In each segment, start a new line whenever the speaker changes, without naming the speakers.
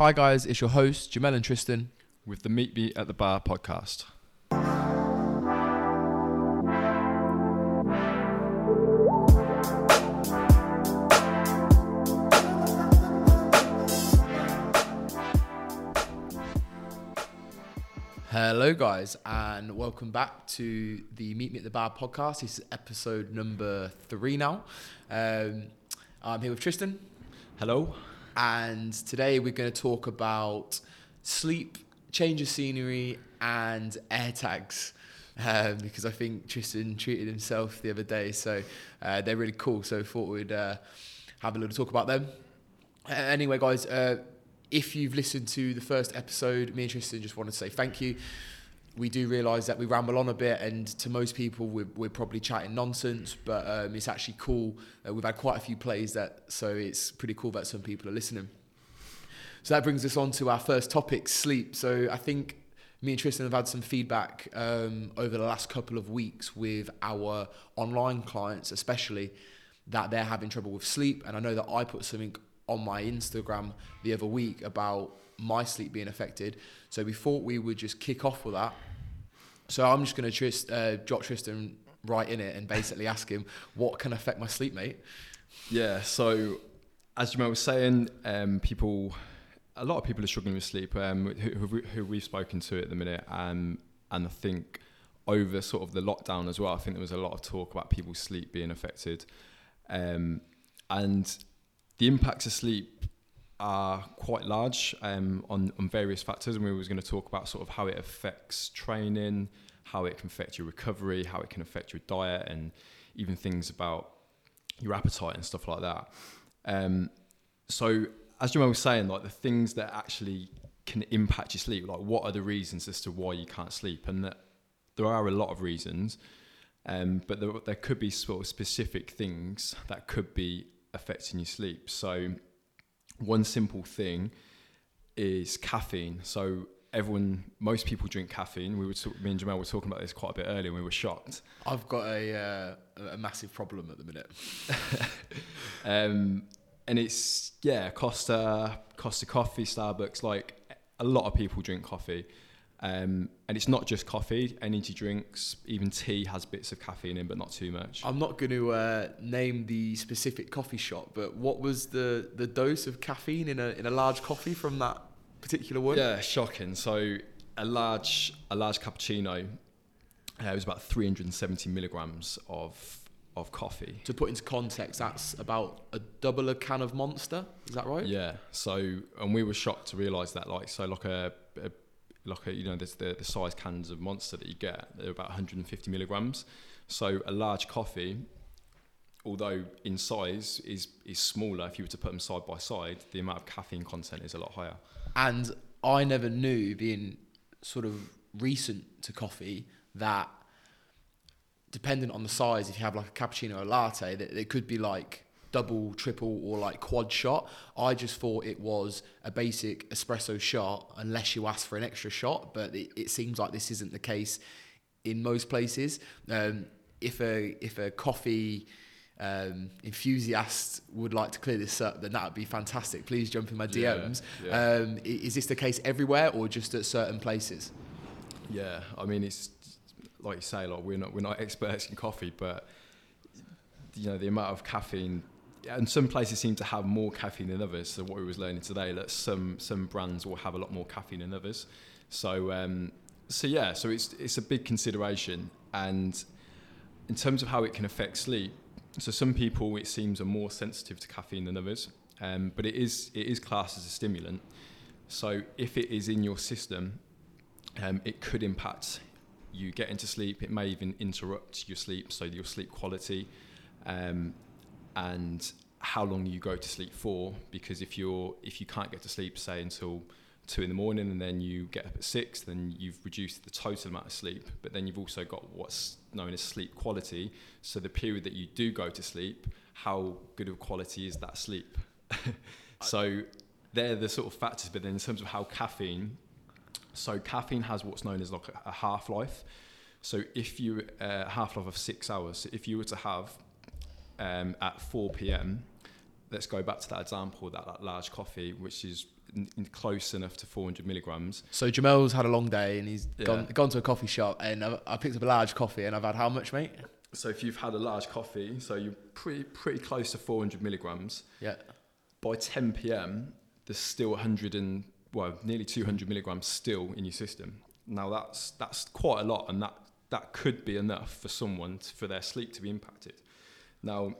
Hi guys, it's your host Jamel and Tristan.
with the Meet Me at the Bar podcast.
Hello guys, and welcome back to the Meet Me at the Bar podcast. This is episode number three now. Um, I'm here with Tristan,
Hello.
And today we're going to talk about sleep, change of scenery, and air tags. Um, because I think Tristan treated himself the other day, so uh, they're really cool. So I thought we'd uh, have a little talk about them. Uh, anyway, guys, uh, if you've listened to the first episode, me and Tristan just wanted to say thank you. We do realise that we ramble on a bit, and to most people, we're, we're probably chatting nonsense, but um, it's actually cool. Uh, we've had quite a few plays that, so it's pretty cool that some people are listening. So that brings us on to our first topic, sleep. So I think me and Tristan have had some feedback um, over the last couple of weeks with our online clients, especially that they're having trouble with sleep. And I know that I put something on my Instagram the other week about my sleep being affected. So we thought we would just kick off with that. So I'm just going to trist, uh, drop Tristan right in it and basically ask him what can affect my sleep, mate.
Yeah, so as Jamel was saying, um, people, a lot of people are struggling with sleep um, who, who, who we've spoken to at the minute. Um, and I think over sort of the lockdown as well, I think there was a lot of talk about people's sleep being affected. Um, and the impacts of sleep are quite large um, on, on various factors. And we was going to talk about sort of how it affects training, how it can affect your recovery, how it can affect your diet, and even things about your appetite and stuff like that. Um, so, as Jamel was saying, like the things that actually can impact your sleep, like what are the reasons as to why you can't sleep? And that there are a lot of reasons, um, but there, there could be sort of specific things that could be affecting your sleep. So, one simple thing is caffeine. So, everyone, most people drink caffeine. We were, talk, me and Jamel were talking about this quite a bit earlier, and we were shocked.
I've got a, uh, a massive problem at the minute.
um, and it's yeah, Costa, Costa Coffee, Starbucks. Like a lot of people drink coffee, um, and it's not just coffee. Energy drinks, even tea has bits of caffeine in, but not too much.
I'm not going to uh, name the specific coffee shop, but what was the, the dose of caffeine in a, in a large coffee from that particular one?
Yeah, shocking. So a large a large cappuccino, uh, it was about 370 milligrams of of coffee.
To put into context, that's about a double a can of Monster. Is that right?
Yeah. So and we were shocked to realise that like so like a like a, you know there's the the size cans of Monster that you get they're about 150 milligrams. So a large coffee, although in size is is smaller, if you were to put them side by side, the amount of caffeine content is a lot higher.
And I never knew, being sort of recent to coffee, that dependent on the size, if you have like a cappuccino or a latte, that it could be like double, triple, or like quad shot. I just thought it was a basic espresso shot, unless you ask for an extra shot. But it, it seems like this isn't the case in most places. Um, if a if a coffee um, enthusiast would like to clear this up, then that would be fantastic. Please jump in my DMs.
yeah.
Um, is this the case everywhere or just at certain places?
Yeah, I mean it's like you say, like we're not we're not experts in coffee, but you know the amount of caffeine. And some places seem to have more caffeine than others. So what we was learning today, that some some brands will have a lot more caffeine than others. So um, so yeah, so it's it's a big consideration. And in terms of how it can affect sleep, so some people it seems are more sensitive to caffeine than others. Um, but it is it is classed as a stimulant. So if it is in your system, um, it could impact you get into sleep. It may even interrupt your sleep, so your sleep quality, um, and how long you go to sleep for. Because if you're if you can't get to sleep, say until two in the morning, and then you get up at six, then you've reduced the total amount of sleep. But then you've also got what's known as sleep quality. So the period that you do go to sleep, how good of quality is that sleep? so they're the sort of factors. But then in terms of how caffeine so caffeine has what's known as like a, a half life. So if you uh, half life of six hours. So if you were to have um, at 4 p.m. Let's go back to that example that, that large coffee, which is in close enough to 400 milligrams.
So Jamel's had a long day and he's
Yeah.
gone gone to a coffee shop and I, I picked up a large coffee and I've had how much, mate?
So if you've had a large coffee, so you're pretty pretty close to 400 milligrams.
Yeah.
By 10 p.m., there's still 100 and well, nearly 200 milligrams still in your system. Now that's that's quite a lot, and that that could be enough for someone to, for their sleep to be impacted. Now,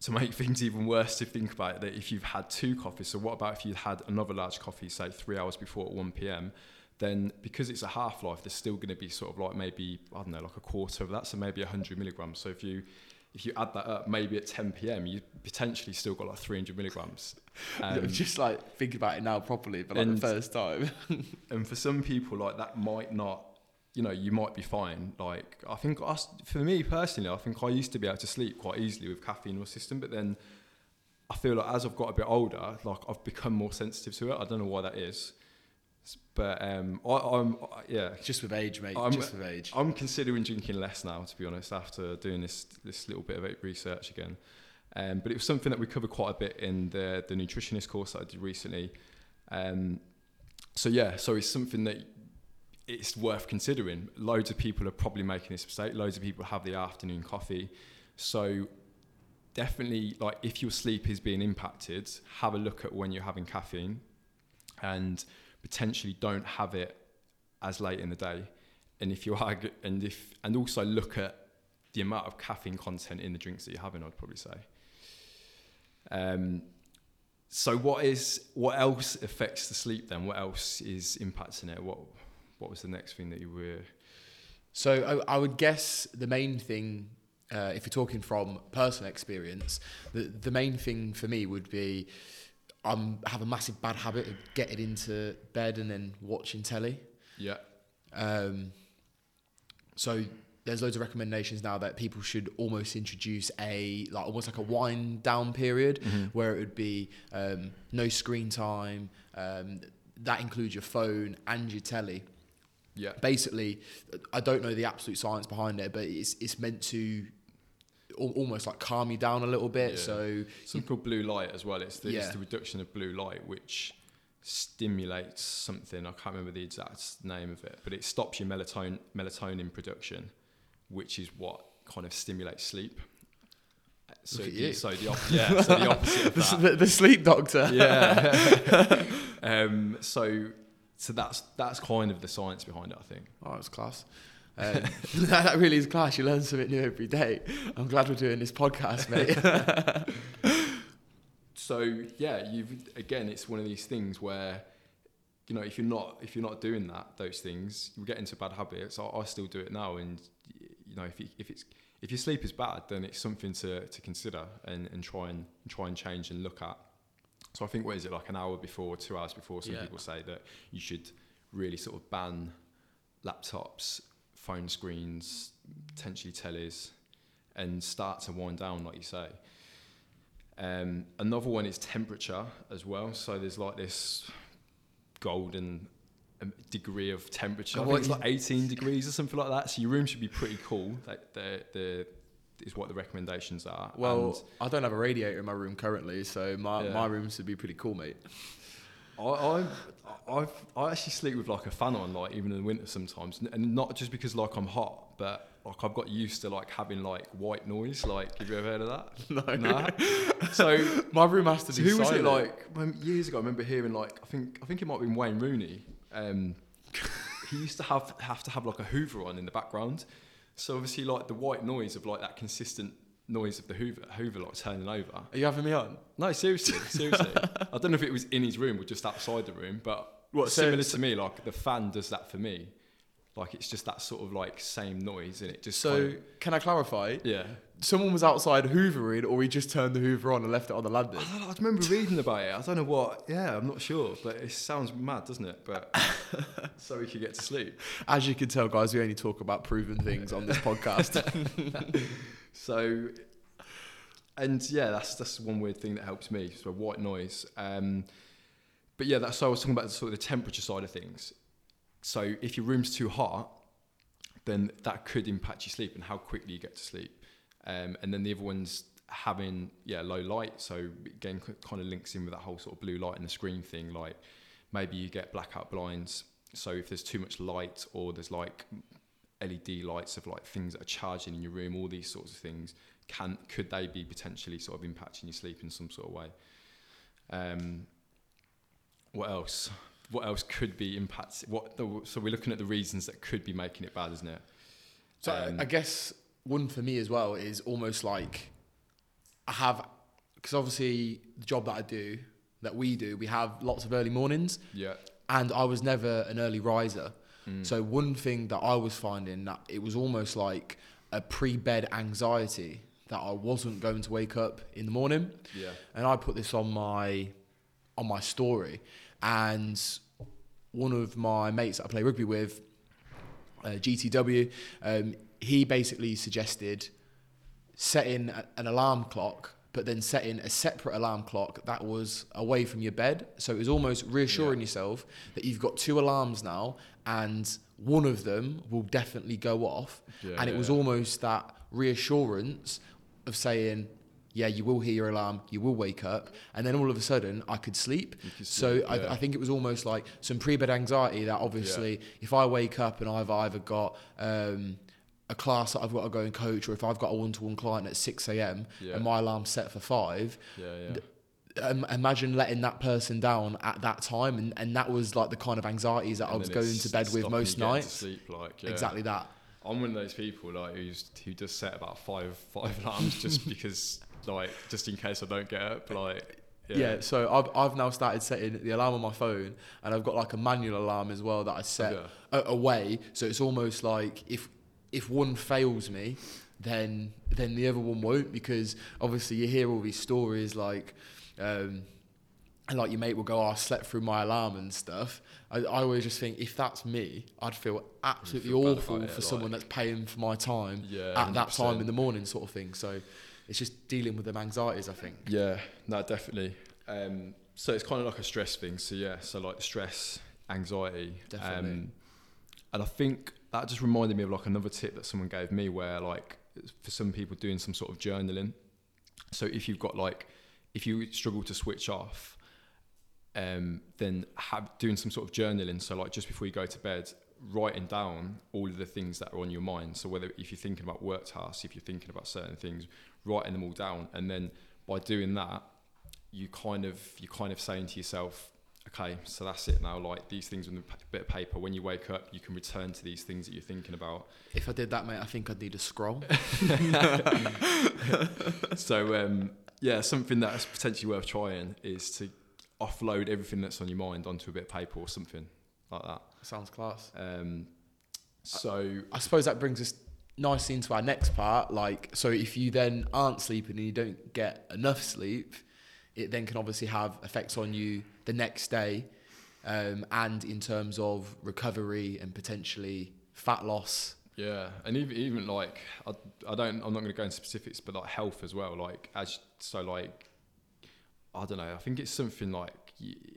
to make things even worse, to think about it, that if you've had two coffees, so what about if you had another large coffee, say three hours before at 1 p.m., then because it's a half life, there's still going to be sort of like maybe, I don't know, like a quarter of that, so maybe 100 milligrams. So if you if you add that up, maybe at 10 p.m., you potentially still got like 300 milligrams. Um,
just like thinking about it now properly, but like
and-
the first time.
and for some people like that might not you know you might be fine like i think us, for me personally i think i used to be able to sleep quite easily with caffeine in my system but then i feel like as i've got a bit older like i've become more sensitive to it i don't know why that is but um I, i'm yeah
just with age, mate.
I'm-
just with age.
I'm considering drinking less now, to be honest, after doing this this little bit of research again. Um, but it was something that we covered quite a bit in the the nutritionist course that I did recently. Um, so yeah, so it's something that it's worth considering. Loads of people are probably making this mistake. Loads of people have the afternoon coffee. So definitely, like if your sleep is being impacted, have a look at when you're having caffeine, and potentially don't have it as late in the day. And if you are, and if, and also look at the amount of caffeine content in the drinks that you're having. I'd probably say. Um, so what is what else affects the sleep then? What else is impacting it? What what was the next thing that you were?
So I, I would guess the main thing, uh, if you're talking from personal experience, the the main thing for me would be I'm have a massive bad habit of getting into bed and then watching telly.
Yeah.
Um, so there's loads of recommendations now that people should almost introduce a like almost like a wind down period where it would be um, no screen time. Um, that includes your phone and your telly.
Yeah.
Basically, I don't know the absolute science behind it, but it's it's meant to al- almost like calm you down a little bit.
Yeah.
So
Something called blue light as well. It's the, it's the reduction of blue light which stimulates something. I can't remember the exact name of it, but it stops your melatonin melatonin production, which is what kind of stimulates sleep. So the, so the op- yeah, so the opposite of that.
the, the sleep doctor.
yeah. um, so so that's that's kind of the science behind it, I think.
Oh, it's class. Um, that really is class. You learn something new every day. I'm glad we're doing this podcast, mate.
So yeah, you've again, it's one of these things where you know if you're not if you're not doing that those things, you get into bad habits. I, I still do it now, and you know if you, if it's if your sleep is bad, then it's something to, to consider and, and try and try and change and look at. So I think what is it like an hour before, two hours before? Some
Yeah.
people say that you should really sort of ban laptops, phone screens, potentially tellies, and start to wind down, like you say. Um, another one is temperature as well. So there's like this golden um, degree of temperature. I think it's like 18 degrees or something like that. So your room should be pretty cool. Like the the is what the recommendations are.
well,
And
I don't have a radiator in my room currently, so my,
Yeah.
my room should be pretty cool, mate.
I, I, I've, I actually sleep with like a fan on, like even in the winter sometimes, and not just because like I'm hot, but like I've got used to like having like white noise. Like, have you ever heard of that?
No.
Nah. so,
My room has to
so
be
who was it like when, years ago? I remember hearing like I think I think it might have been Wayne Rooney. Um, he used to have have to have like a Hoover on in the background. So obviously, like the white noise of like that consistent noise of the Hoover, Hoover like turning over.
Are you having me on?
No, seriously, seriously. I don't know if it was in his room or just outside the room, but
What, so-
similar to me, like the fan does that for me. Like it's just that sort of like same noise, and it just
So,
kind
can I clarify?
yeah.
Someone was outside hoovering, or he just turned the hoover on and left it on the landing.
I, know, I remember reading about it. I don't know what. Yeah, I'm not sure, but it sounds mad, doesn't it? But so we could get to sleep.
As you can tell, guys, we only talk about proven things on this podcast.
So, and yeah, that's that's one weird thing that helps me. So white noise. Um, but yeah, that's so I was talking about the sort of the temperature side of things. So if your room's too hot, then that could impact your sleep and how quickly you get to sleep. Um, and then the other one's having yeah low light. So again, kind of links in with that whole sort of blue light and the screen thing. Like maybe you get blackout blinds. So if there's too much light or there's like LED lights of like things that are charging in your room, all these sorts of things, can could they be potentially sort of impacting your sleep in some sort of way? Um, what else? What else could be impacts? What the, so we're looking at the reasons that could be making it bad, isn't it?
So
Um,
I guess one for me as well is almost like I have because obviously the job that I do that we do we have lots of early mornings
Yeah.
and I was never an early riser.
Mm.
So one thing that I was finding that it was almost like a pre-bed anxiety that I wasn't going to wake up in the morning.
Yeah.
and I put this on my on my story, and one of my mates that I play rugby with, uh, GTW, um, he basically suggested setting a- an alarm clock, but then setting a separate alarm clock that was away from your bed. So it was almost reassuring
Yeah.
yourself that you've got two alarms now, and one of them will definitely go off.
Yeah,
and it was
yeah.
almost that reassurance of saying, yeah, you will hear your alarm, you will wake up, and then all of a sudden I could sleep.
Could
So
sleep,
I,
yeah.
I think it was almost like some pre-bed anxiety that obviously if I wake up and I've either got um, a class that I've got to go and coach, or if I've got a one-to-one client at six a.m.
Yeah.
and my alarm's set for five,
Yeah. Yeah.
um, imagine letting that person down at that time, and, and that was like the kind of anxieties that I was going to bed with most
you getting to
nights.
Sleep, like, yeah.
Exactly that.
I'm one of those people like who's who just set about five five alarms just because like just in case I don't get up. Like
Yeah. so I've, I've now started setting the alarm on my phone, and I've got like a manual alarm as well that I set
Yeah.
away. So it's almost like if if one fails me, then then the other one won't because obviously you hear all these stories like. Um, and like your mate will go, oh, I slept through my alarm and stuff. I, I always just think if that's me, I'd feel absolutely
feel
awful
it,
for someone
like-
that's paying for my time
Yeah,
at that time in the morning, sort of thing. So it's just dealing with them anxieties, I think.
Yeah, no, definitely. Um, so it's kind of like a stress thing. So yeah, so like stress, anxiety,
Definitely.
Um, and I think that just reminded me of like another tip that someone gave me, where like for some people doing some sort of journaling. So if you've got like, if you struggle to switch off, um, then have doing some sort of journaling. So like just before you go to bed, writing down all of the things that are on your mind. So whether if you're thinking about work tasks, if you're thinking about certain things, writing them all down, and then by doing that, you kind of you kind of saying to yourself, okay, so that's it now. Like these things on a p- bit of paper. When you wake up, you can return to these things that you're thinking about.
If I did that, mate, I think I'd need a scroll.
so um, yeah, something that's potentially worth trying is to offload everything that's on your mind onto a bit of paper or something like that.
Sounds class.
Um, so
I suppose that brings us nicely into our next part. Like, so if you then aren't sleeping and you don't get enough sleep, it then can obviously have effects on you the next day, um, and in terms of recovery and potentially fat loss.
yeah, and even even like I, I don't I'm not going to go into specifics, but like health as well. Like as so like I don't know. I think it's something like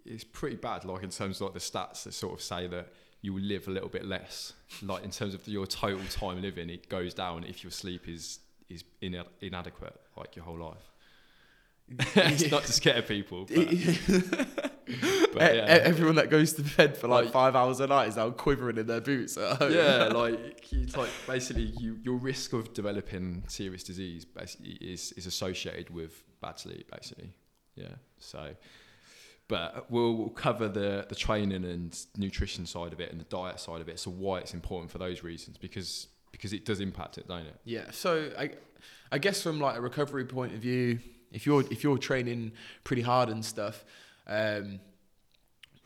it's pretty bad. Like in terms of like the stats that sort of say that you will live a little bit less. Like in terms of your total time living, it goes down if your sleep is is ina- inadequate, like your whole life. it's not to scare people, but, but yeah.
Everyone that goes to bed for like,
Like-
five hours a night is now quivering in their boots at home.
yeah, like it's like basically you, your risk of developing serious disease basically is is associated with bad sleep, basically. Yeah. So, but we'll, we'll cover the the training and nutrition side of it and the diet side of it. So why it's important for those reasons because because it does impact it, don't it?
Yeah. So I, I guess from like a recovery point of view, if you're if you're training pretty hard and stuff, um,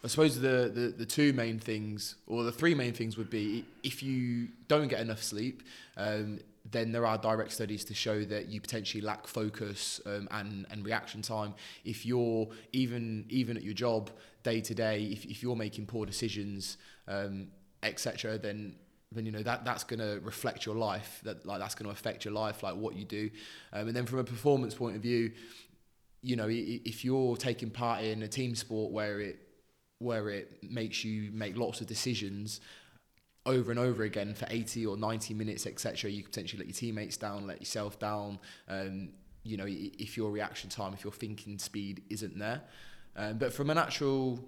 I suppose the, the the two main things or the three main things would be if you don't get enough sleep, um, then there are direct studies to show that you potentially lack focus um, and and reaction time. If you're even even at your job day to day, if you're making poor decisions, um, etc., then then you know that that's going to reflect your life that like that's going to affect your life like what you do um, and then from a performance point of view you know if you're taking part in a team sport where it where it makes you make lots of decisions over and over again for 80 or 90 minutes etc you could potentially let your teammates down let yourself down um, you know, if your reaction time, if your thinking speed isn't there. Um, but from an actual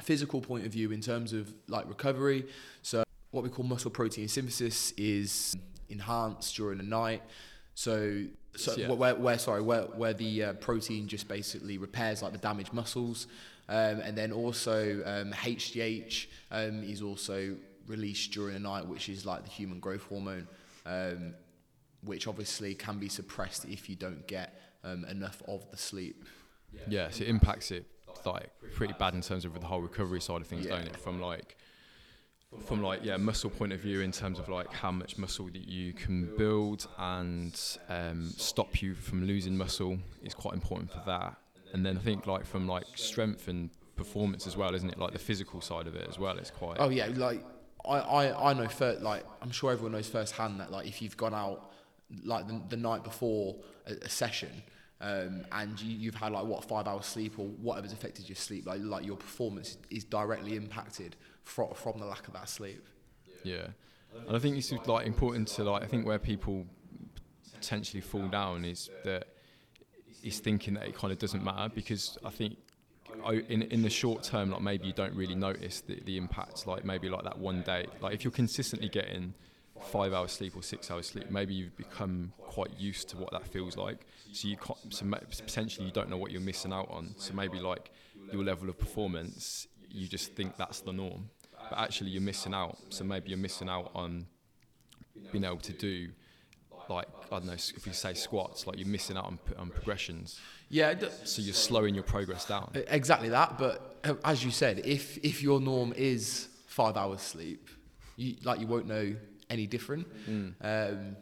physical point of view, in terms of like recovery, so what we call muscle protein synthesis is enhanced during the night. So, so
Yeah.
where, where sorry, where where the uh, protein just basically repairs like the damaged muscles, um, and then also um, HGH um, is also released during the night, which is like the human growth hormone, um, which obviously can be suppressed if you don't get um, enough of the sleep.
Yeah, so it impacts it like pretty bad in terms of the whole recovery side of things,
Yeah.
don't it? From like from like yeah muscle point of view in terms of like how much muscle that you can build and um, stop you from losing muscle is quite important for that. And then I think like from like strength and performance as well, isn't it? Like the physical side of it as well it's quite.
Oh yeah, like I, I, I know fir- like I'm sure everyone knows firsthand that like if you've gone out like the, the night before a, a session um, and you, you've had like what five hours sleep or whatever's affected your sleep, like like your performance is directly impacted from from the lack of that sleep.
Yeah, and I think it's like important to like I think where people potentially fall down is that is thinking that it kind of doesn't matter because I think oh, in in the short term like maybe you don't really notice the, the impact like maybe like that one day. Like if you're consistently getting five hours sleep or six hours sleep maybe you've become quite used to what that feels like. So you so potentially you don't know what you're missing out on. So maybe like your level of performance you just think that's the norm but actually you're missing out so maybe you're missing out on being able to do like I don't know if you say squats like you're missing out on, on progressions
Yeah, d-
so you're slowing your progress down
exactly that. But uh, as you said, if if your norm is five hours sleep, you like you won't know any different. Um,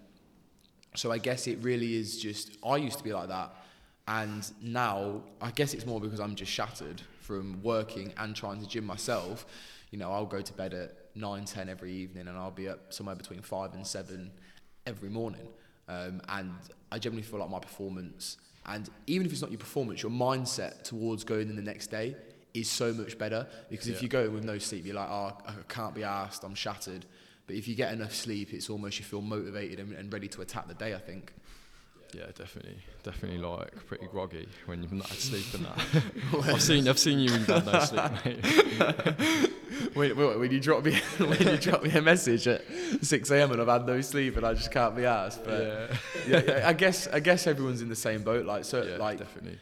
so I guess it really is just I used to be like that, and now I guess it's more because I'm just shattered from working and trying to gym myself. You know, I'll go to bed at nine, ten every evening, and I'll be up somewhere between five and seven every morning. Um, and I generally feel like my performance, and even if it's not your performance, your mindset towards going in the next day is so much better. Because if you go in with no sleep, you're like, oh, I can't be asked, I'm shattered. But if you get enough sleep, it's almost you feel motivated and, and ready to attack the day. I think.
Yeah definitely definitely like pretty groggy when you've not had sleep and that I've seen I've seen you when you've had no sleep mate
when, when you drop me when you drop me a message at six a.m. and I've had no sleep and I just can't be asked. But
yeah
yeah, I guess I guess everyone's in the same boat. Like so,
yeah
like
definitely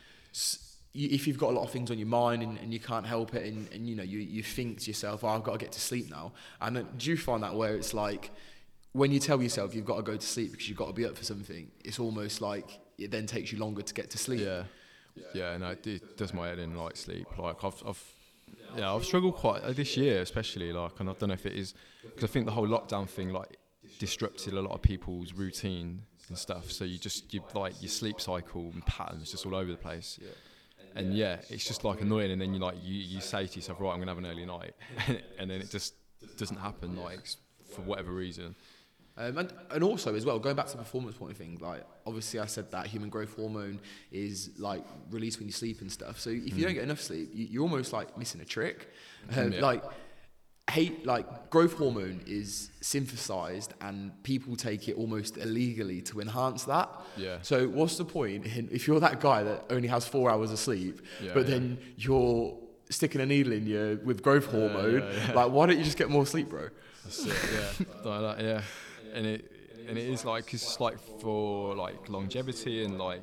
if you've got a lot of things on your mind and, and you can't help it and, and you know you, you think to yourself oh, I've got to get to sleep now and then, do you find that where it's like when you tell yourself you've got to go to sleep because you've got to be up for something it's almost like it then takes you longer to get to sleep
Yeah, yeah, no, it does my head in like sleep. Like I've, I've, yeah, I've struggled quite uh, this year, especially like, and I don't know if it is because I think the whole lockdown thing like disrupted a lot of people's routine and stuff. So you just you like your sleep cycle and patterns just all over the place. And yeah, it's just like annoying. And then you like you, you say to yourself, right, I'm gonna have an early night, and then it just doesn't happen like for whatever reason.
Um, and, and also as well, going back to the performance point of thing, like obviously I said that human growth hormone is like released when you sleep and stuff. So if you don't get enough sleep, you, you're almost like missing a trick. Um,
Yeah.
Like hate, like growth hormone is synthesized, and people take it almost illegally to enhance that.
Yeah.
So what's the point in, if you're that guy that only has four hours of sleep,
Yeah,
but
yeah.
then you're sticking a needle in you with growth hormone?
yeah.
Like, why don't you just get more sleep, bro?
That's it, yeah. like that, yeah. And it and it is like it's like for like longevity and like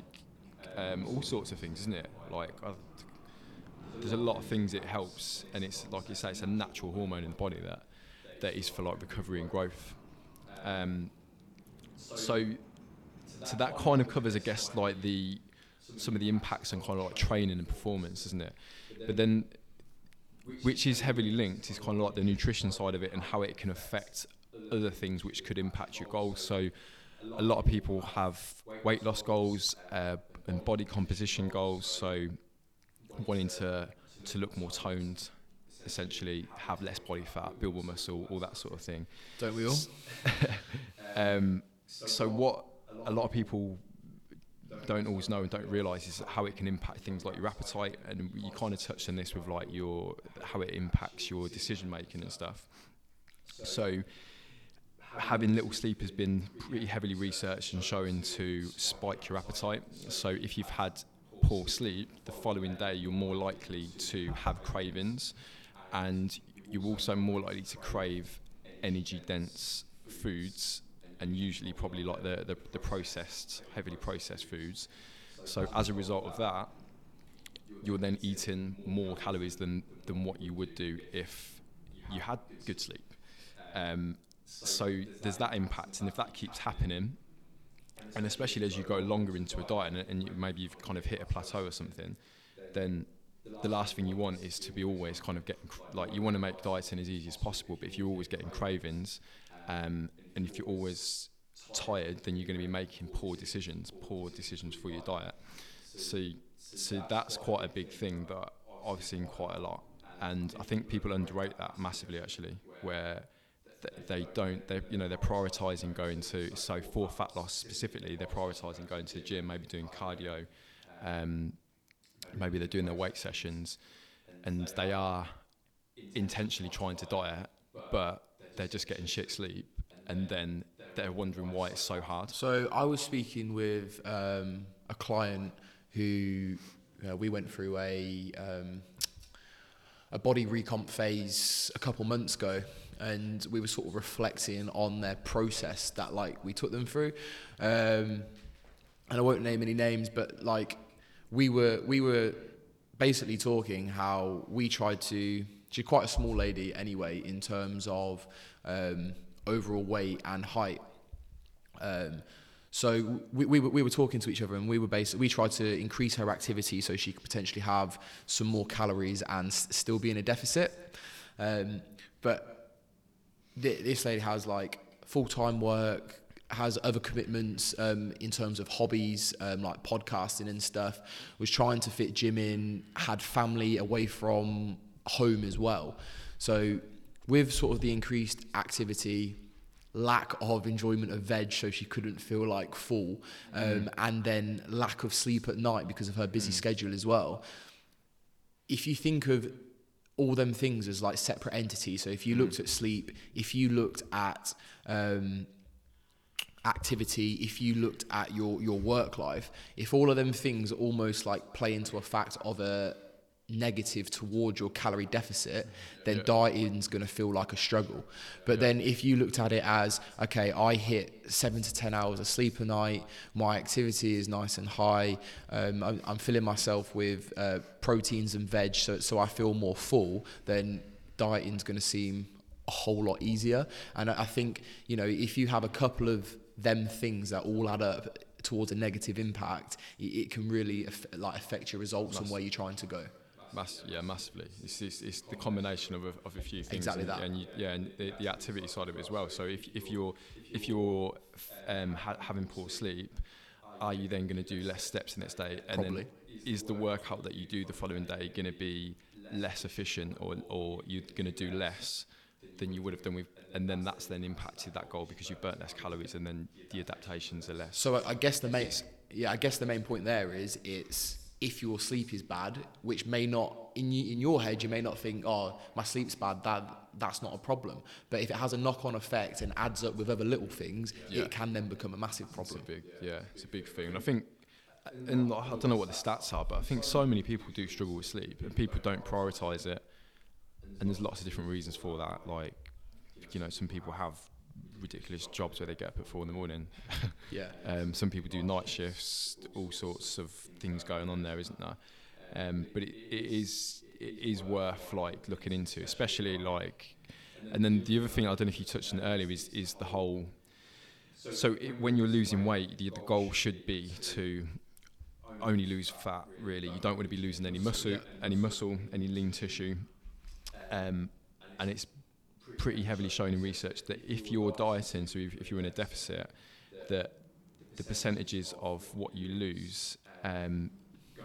um, all sorts of things, isn't it? Like i there's a lot of things it helps, and it's like you say, it's a natural hormone in the body that that is for like recovery and growth. Um, so so that kind of covers, I guess, like the some of the impacts on kind of like training and performance, isn't it? But then which is heavily linked is kind of like the nutrition side of it and how it can affect other things which could impact your goals. So a lot of people have weight loss goals uh, and body composition goals. So wanting to to look more toned, essentially have less body fat, build more muscle, all that sort of thing.
Don't we all?
Um, so what a lot of people don't always know and don't realise is how it can impact things like your appetite, and you kind of touched on this with like your how it impacts your decision making and stuff. So having little sleep has been pretty heavily researched and shown to spike your appetite. So if you've had poor sleep, the following day you're more likely to have cravings, and you're also more likely to crave energy dense foods and usually probably like the, the, the processed, heavily processed foods. So as a result of that, you're then eating more calories than, than what you would do if you had good sleep. Um, so there's that impact, and if that keeps happening, and especially as you go longer into a diet, and, and you, maybe you've kind of hit a plateau or something, then the last thing you want is to be always kind of getting like you want to make dieting as easy as possible. But if you're always getting cravings, um, and if you're always tired, then you're going to be making poor decisions, poor decisions for your diet. So, so that's quite a big thing that I've seen quite a lot, and I think people underrate that massively actually, where they don't they you know they're prioritizing going to so for fat loss specifically they're prioritizing going to the gym maybe doing cardio um, maybe they're doing their weight sessions and they are intentionally trying to diet but they're just getting shit sleep and then they're wondering why it's so hard.
So I was speaking with um, a client who uh, we went through a um, a body recomp phase a couple months ago, and we were sort of reflecting on their process that like we took them through. Um, and I won't name any names, but like we were we were basically talking how we tried to. She's quite a small lady anyway in terms of um, overall weight and height. Um, so we, we, were- we were talking to each other and we were basically, we tried to increase her activity so she could potentially have some more calories and s- still be in a deficit. Um, but this lady has like full-time work, has other commitments um, in terms of hobbies, um, like podcasting and stuff, was trying to fit gym in, had family away from home as well. So with sort of the increased activity, lack of enjoyment of veg so she couldn't feel like full um, and then lack of sleep at night because of her busy schedule as well. If you think of all them things as like separate entities. So if you looked at sleep if you looked at um, activity if you looked at your your work life if all of them things almost like play into a fact of a negative towards your calorie deficit then
Yeah.
dieting's going to feel like a struggle but then if you looked at it as okay i hit 7 to 10 hours of sleep a night my activity is nice and high um, I'm, I'm filling myself with uh, proteins and veg so, so i feel more full then dieting's going to seem a whole lot easier. And I I think, you know, if you have a couple of them things that all add up towards a negative impact, it, it can really aff- like affect your results and where you're trying to go.
Mass, yeah, massively. It's, it's, it's the combination of a, of a few things.
Exactly
and,
that.
And you, yeah, and the, the activity side of it as well. So if, if you're if you're um, ha- having poor sleep, are you then going to do less steps the next day? And
Probably.
then is the workout that you do the following day going to be less efficient, or or you're going to do less than you would have done with? And then that's then impacted that goal because you've burnt less calories, and then the adaptations are less.
So I I guess the main, yeah, I guess the main point there is it's if your sleep is bad, which may not in y- in your head you may not think, oh, my sleep's bad, that that's not a problem. But if it has a knock-on effect and adds up with other little things,
Yeah.
it can then become a massive
It's
problem.
a big, yeah, it's a big thing. And I think, and I don't know what the stats are, but I think so many people do struggle with sleep, and people don't prioritize it. And there's lots of different reasons for that. Like, you know, some people have ridiculous jobs where they get up at four in the morning.
Yeah.
Um, some people do night shifts. All sorts of things going on there, isn't there? Um, but it, it is it is worth like looking into, especially like. And then the other thing I don't know if you touched on earlier is is the whole. So it, when you're losing weight, the, the goal should be to only lose fat. Really, you don't want to be losing any muscle, any muscle, any lean tissue. Um, and it's pretty heavily shown in research that if you're dieting, so if, if you're in a deficit, that the percentages of what you lose um,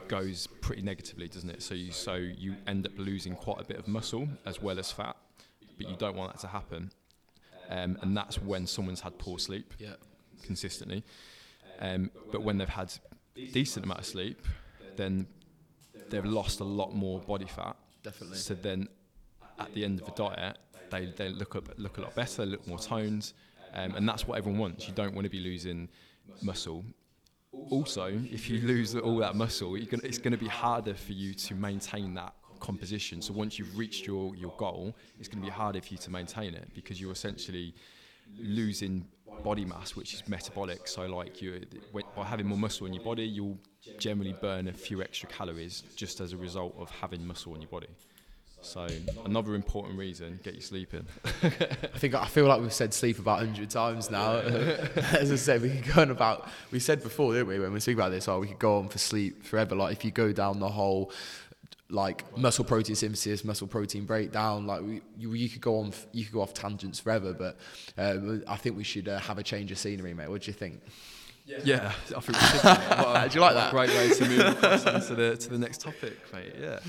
goes pretty negatively, doesn't it? So you so you end up losing quite a bit of muscle as well as fat, but you don't want that to happen, um, and that's when someone's had poor sleep
Yeah.
consistently. Um, but when they've had decent amount of sleep, then they've lost a lot more body fat.
Definitely.
So then, at the end of the diet, they, they look look a lot better, look more toned, um, and that's what everyone wants. You don't want to be losing muscle. Also, if you lose all that muscle, gonna, it's going to be harder for you to maintain that composition. So once you've reached your, your goal, it's going to be harder for you to maintain it because you're essentially losing body mass, which is metabolic. So like you, by having more muscle in your body, you'll generally burn a few extra calories just as a result of having muscle in your body. So another important reason, get you sleeping.
I think I feel like we've said sleep about hundred times now. As I said, we could go on about. We said before, didn't we, when we speak about this? Oh, we could go on for sleep forever. Like if you go down the whole like muscle protein synthesis, muscle protein breakdown. Like we, you, you could go on, you could go off tangents forever. But uh, I think we should uh, have a change of scenery, mate. What do you think?
Yeah, yeah I think we should.
Do you like that?
Great way to move across into the to the next topic, mate. Yeah.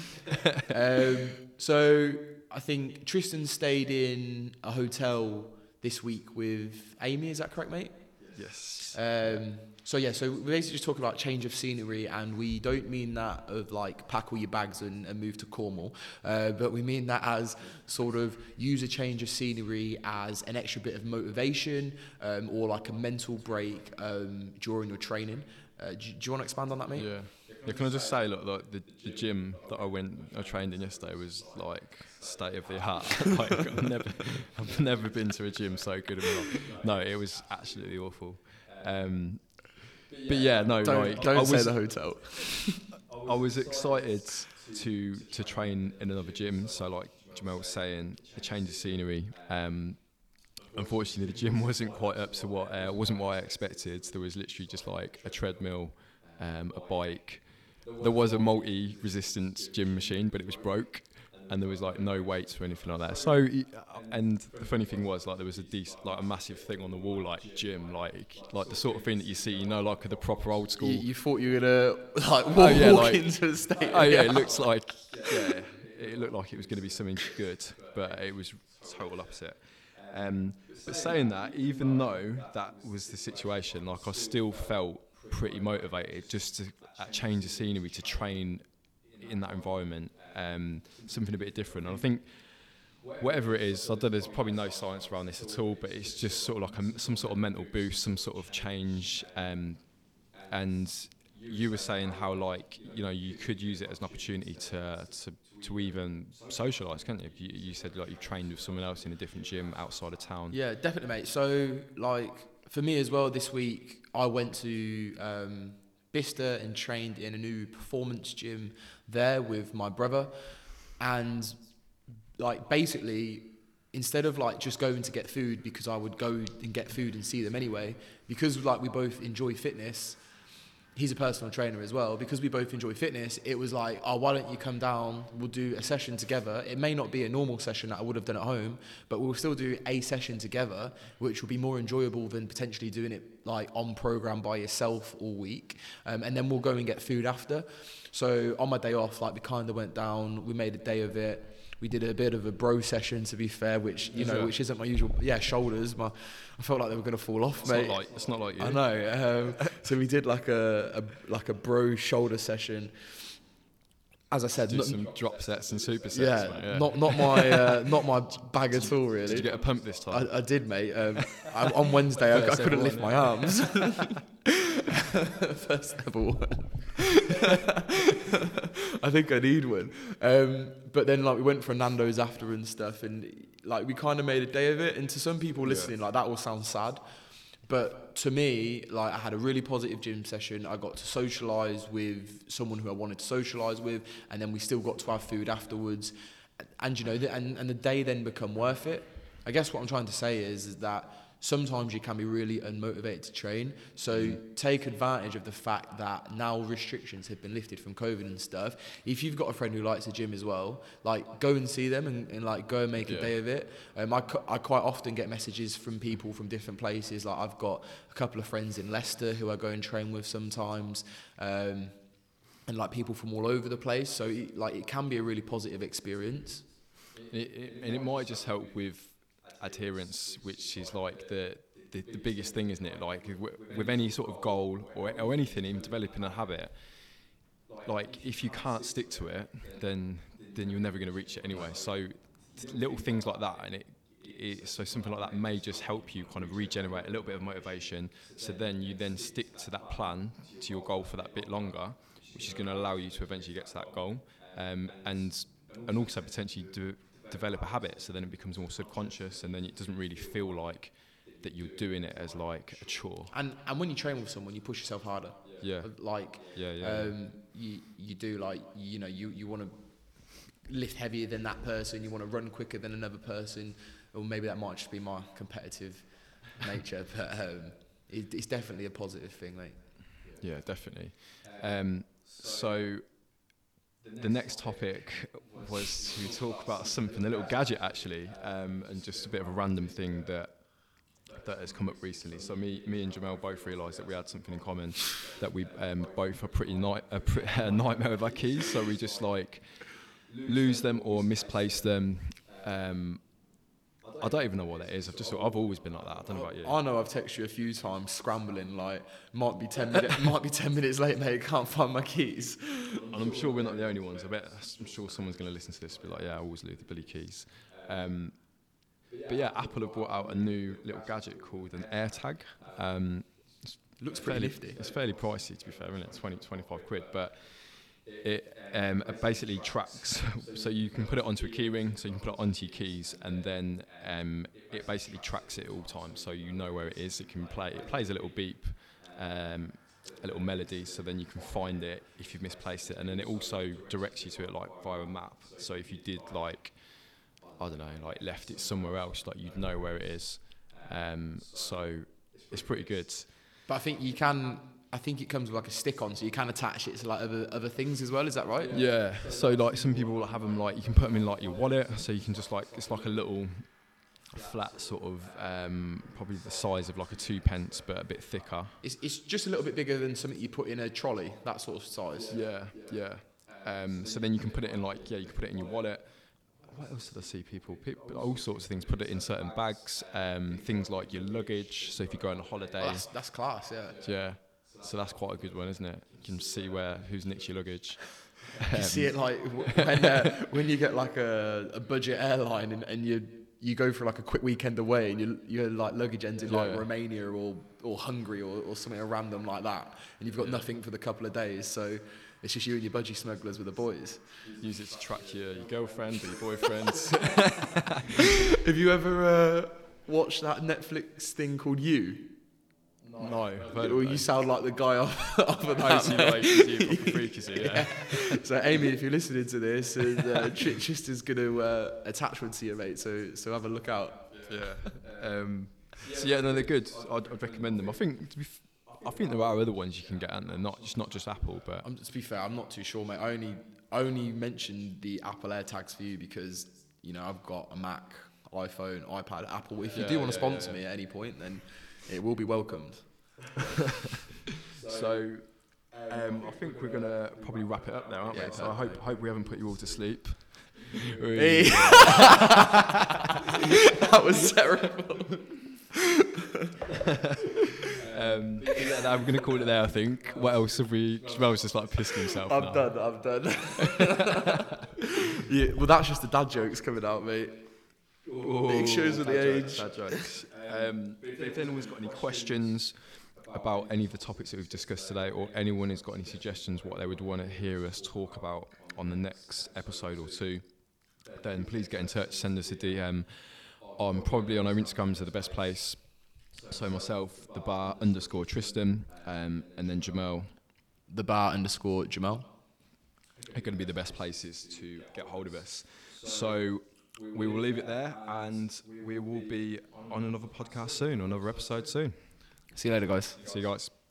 um, so I think Tristan stayed in a hotel this week with Amy. Is that correct, mate?
Yes.
Um, so yeah, so we're basically just talk about change of scenery, and we don't mean that of like pack all your bags and, and move to Cornwall, uh, but we mean that as sort of use a change of scenery as an extra bit of motivation um, or like a mental break um, during your training. Uh, do, do, you want to expand on that, mate?
Yeah. Yeah, can I just say, look, like the, the gym that I went, I trained in yesterday was like state of the art. like I've never, I've never been to a gym so good in my life. No, it was absolutely awful. Um, but yeah, no,
don't,
like
don't I say the hotel.
I was excited to to train in another gym. So like Jamel was saying, a change of scenery. Um, unfortunately, the gym wasn't quite up to what uh, wasn't what I expected. There was literally just like a treadmill, um, a bike. There was a multi-resistance gym machine, but it was broke and there was like no weights or anything like that. So, and the funny thing was like there was a decent, like a massive thing on the wall, like gym, like like the sort of thing that you see, you know, like the proper old school.
You, you thought you were gonna like walk, oh, yeah, walk like, into the state.
Oh yeah, it looks like yeah, it looked like it was going to be something good, but it was total opposite. Um, but saying that, even though that was the situation, like I still felt pretty motivated just to change the scenery to train in that environment um, something a bit different. And I think whatever it is, I don't, there's probably no science around this at all, but it's just sort of like a, some sort of mental boost, some sort of change. Um, and you were saying how like you know you could use it as an opportunity to to, to even socialise, can't you? you? You said like you trained with someone else in a different gym outside of town.
Yeah, definitely, mate. So like for me as well, this week I went to. Um, Bicester and trained in a new performance gym there with my brother. And like basically, instead of like just going to get food because I would go and get food and see them anyway, because like we both enjoy fitness, he's a personal trainer as well. Because we both enjoy fitness, it was like, oh, why don't you come down? We'll do a session together. It may not be a normal session that I would have done at home, but we'll still do a session together, which will be more enjoyable than potentially doing it like on program by yourself all week. Um, and then we'll go and get food after. So on my day off, like we kind of went down, we made a day of it we did a bit of a bro session to be fair, which you know, which isn't my usual. Yeah, shoulders. My, I felt like they were going to fall off,
it's
mate.
Not like, it's not like you. I
know. Um, so we did like a, a like a bro shoulder session. As I said,
do some drop sets and supersets.
Yeah, mate, yeah. not not my uh, not my bag at all. Really.
Did you get a pump this time?
I, I did, mate. Um, I, on Wednesday, I, I, couldn't lift my arms. First ever one. I think I need one. Um, but then like we went for Nando's after and stuff, and like we kind of made a day of it. And to some people listening, yeah. like that will sound sad, but to me, like I had a really positive gym session. I got to socialize with someone who I wanted to socialize with, and then we still got to have food afterwards. And you know, and and the day then become worth it. I guess what I'm trying to say is, is that sometimes you can be really unmotivated to train. So take advantage of the fact that now restrictions have been lifted from COVID and stuff. If you've got a friend who likes a gym as well, like go and see them and, and like go and make yeah. a day of it. Um, I, I quite often get messages from people from different places. Like I've got a couple of friends in Leicester who I go and train with sometimes. Um, and like people from all over the place. So like it can be a really positive experience.
And it, and it might just help with adherence, which is like the, the, the biggest thing, isn't it? Like with any sort of goal or, or anything, even developing a habit, like if you can't stick to it, then then you're never going to reach it anyway. So little things like that, and it it, so something like that may just help you kind of regenerate a little bit of motivation. So then you then stick to that plan, to your goal for that bit longer, which is going to allow you to eventually get to that goal, um, and and also potentially do, develop a habit. So then it becomes more subconscious, and then it doesn't really feel like that you're doing it as like a chore.
And and when you train with someone, you push yourself harder.
Yeah.
Like
Yeah, yeah.
um, you you do like you know you you want to lift heavier than that person. You want to run quicker than another person, or maybe that might just be my competitive nature. But um, it, it's definitely a positive thing, like.
Yeah, definitely. Um, so the next topic was to talk about something, a little gadget actually, um, and just a bit of a random thing that that has come up recently. So me, me and Jamel both realised that we had something in common, that we um, both are pretty night, a, nightmare with our keys. So we just like lose them or misplace them. Um, I don't even know what that is. I've just I've always been like that. I don't know about you.
I know I've texted you a few times, scrambling like might be ten minutes, might be ten minutes late, mate. Can't find my keys.
And I'm sure we're not the only ones. I bet I'm sure someone's going to listen to this and be like, yeah, I always lose the Billy Keys. Um, but yeah, Apple have brought out a new little gadget called an AirTag. Um,
Looks pretty
fairly,
nifty.
It's fairly pricey to be fair, isn't it? 20, 25 quid. But it um, basically tracks, so you can put it onto a keyring, so you can put it onto your keys, and then um, it basically tracks it all times, so you know where it is. It can play. It plays a little beep. Um, a little melody so then you can find it if you've misplaced it and then it also directs you to it like via a map so if you did like I don't know like left it somewhere else like you'd know where it is um, so it's pretty good
But I think you can. I think it comes with like a stick on, so you can attach it to like other other things as well. Is that right?
yeah so like some people have them like you can put them in like your wallet so you can just like it's like a little flat sort of um, probably the size of like a two pence but a bit thicker
It's it's just a little bit bigger than something you put in a trolley, that sort of size.
Yeah, yeah. Um, so then you can put it in like yeah, you can put it in your wallet. What else did I see people? people all sorts of things. Put it in certain bags. Um, things like your luggage. So if you go on a holiday,
Oh, that's that's class, yeah.
yeah. So that's quite a good one, isn't it? You can see where who's nicked your luggage.
You see it like when uh, when you get like a, a budget airline and, and you you go for like a quick weekend away and you your like luggage ends in like Romania or or Hungary or, or something random like that, and you've got nothing for the couple of days, so it's just you and your budgie smugglers with the boys.
Use it to track your, your girlfriend or your boyfriend.
Have you ever uh, watched that Netflix thing called You?
No, I've heard
you sound like the guy off, off of that.
so like freak, is it? Yeah.
so Amy, if you're listening to this, and uh, Tr- Tristan's going to uh, attach one to you, mate. So so have a look out.
Yeah. Um, so yeah, no, they're good. I'd, I'd recommend them. I think to be, f- I think there are other ones you can get, aren't there? Not just not just Apple, but
I'm, to be fair, I'm not too sure, mate. I only only mentioned the Apple AirTags for you because you know I've got a Mac, iPhone, iPad, Apple. If you
Yeah,
do want to
yeah,
sponsor
yeah.
me at any point, then it will be welcomed.
So um, I think we're gonna probably wrap it up now, aren't
Yeah,
we? So I hope hope we haven't put you all to sleep.
Hey. that was terrible.
Um, we're gonna call it there. I think. What else have we? Jamel's just like pissed himself.
I'm
now.
done. I'm done. yeah, well, that's just the dad jokes coming out, mate. It shows with the age.
dad jokes. Um, but if anyone's got any questions about any of the topics that we've discussed today, or anyone has got any suggestions what they would want to hear us talk about on the next episode or two, then please get in touch. Send us a DM. Um, probably on our Instagrams are the best place. So myself, the bar underscore Tristan, um, and then Jamel
The bar underscore Jamel.
are going to be the best places to get hold of us. So we will leave it there, and we will be on another podcast soon, another episode soon.
See you later, guys.
See you guys.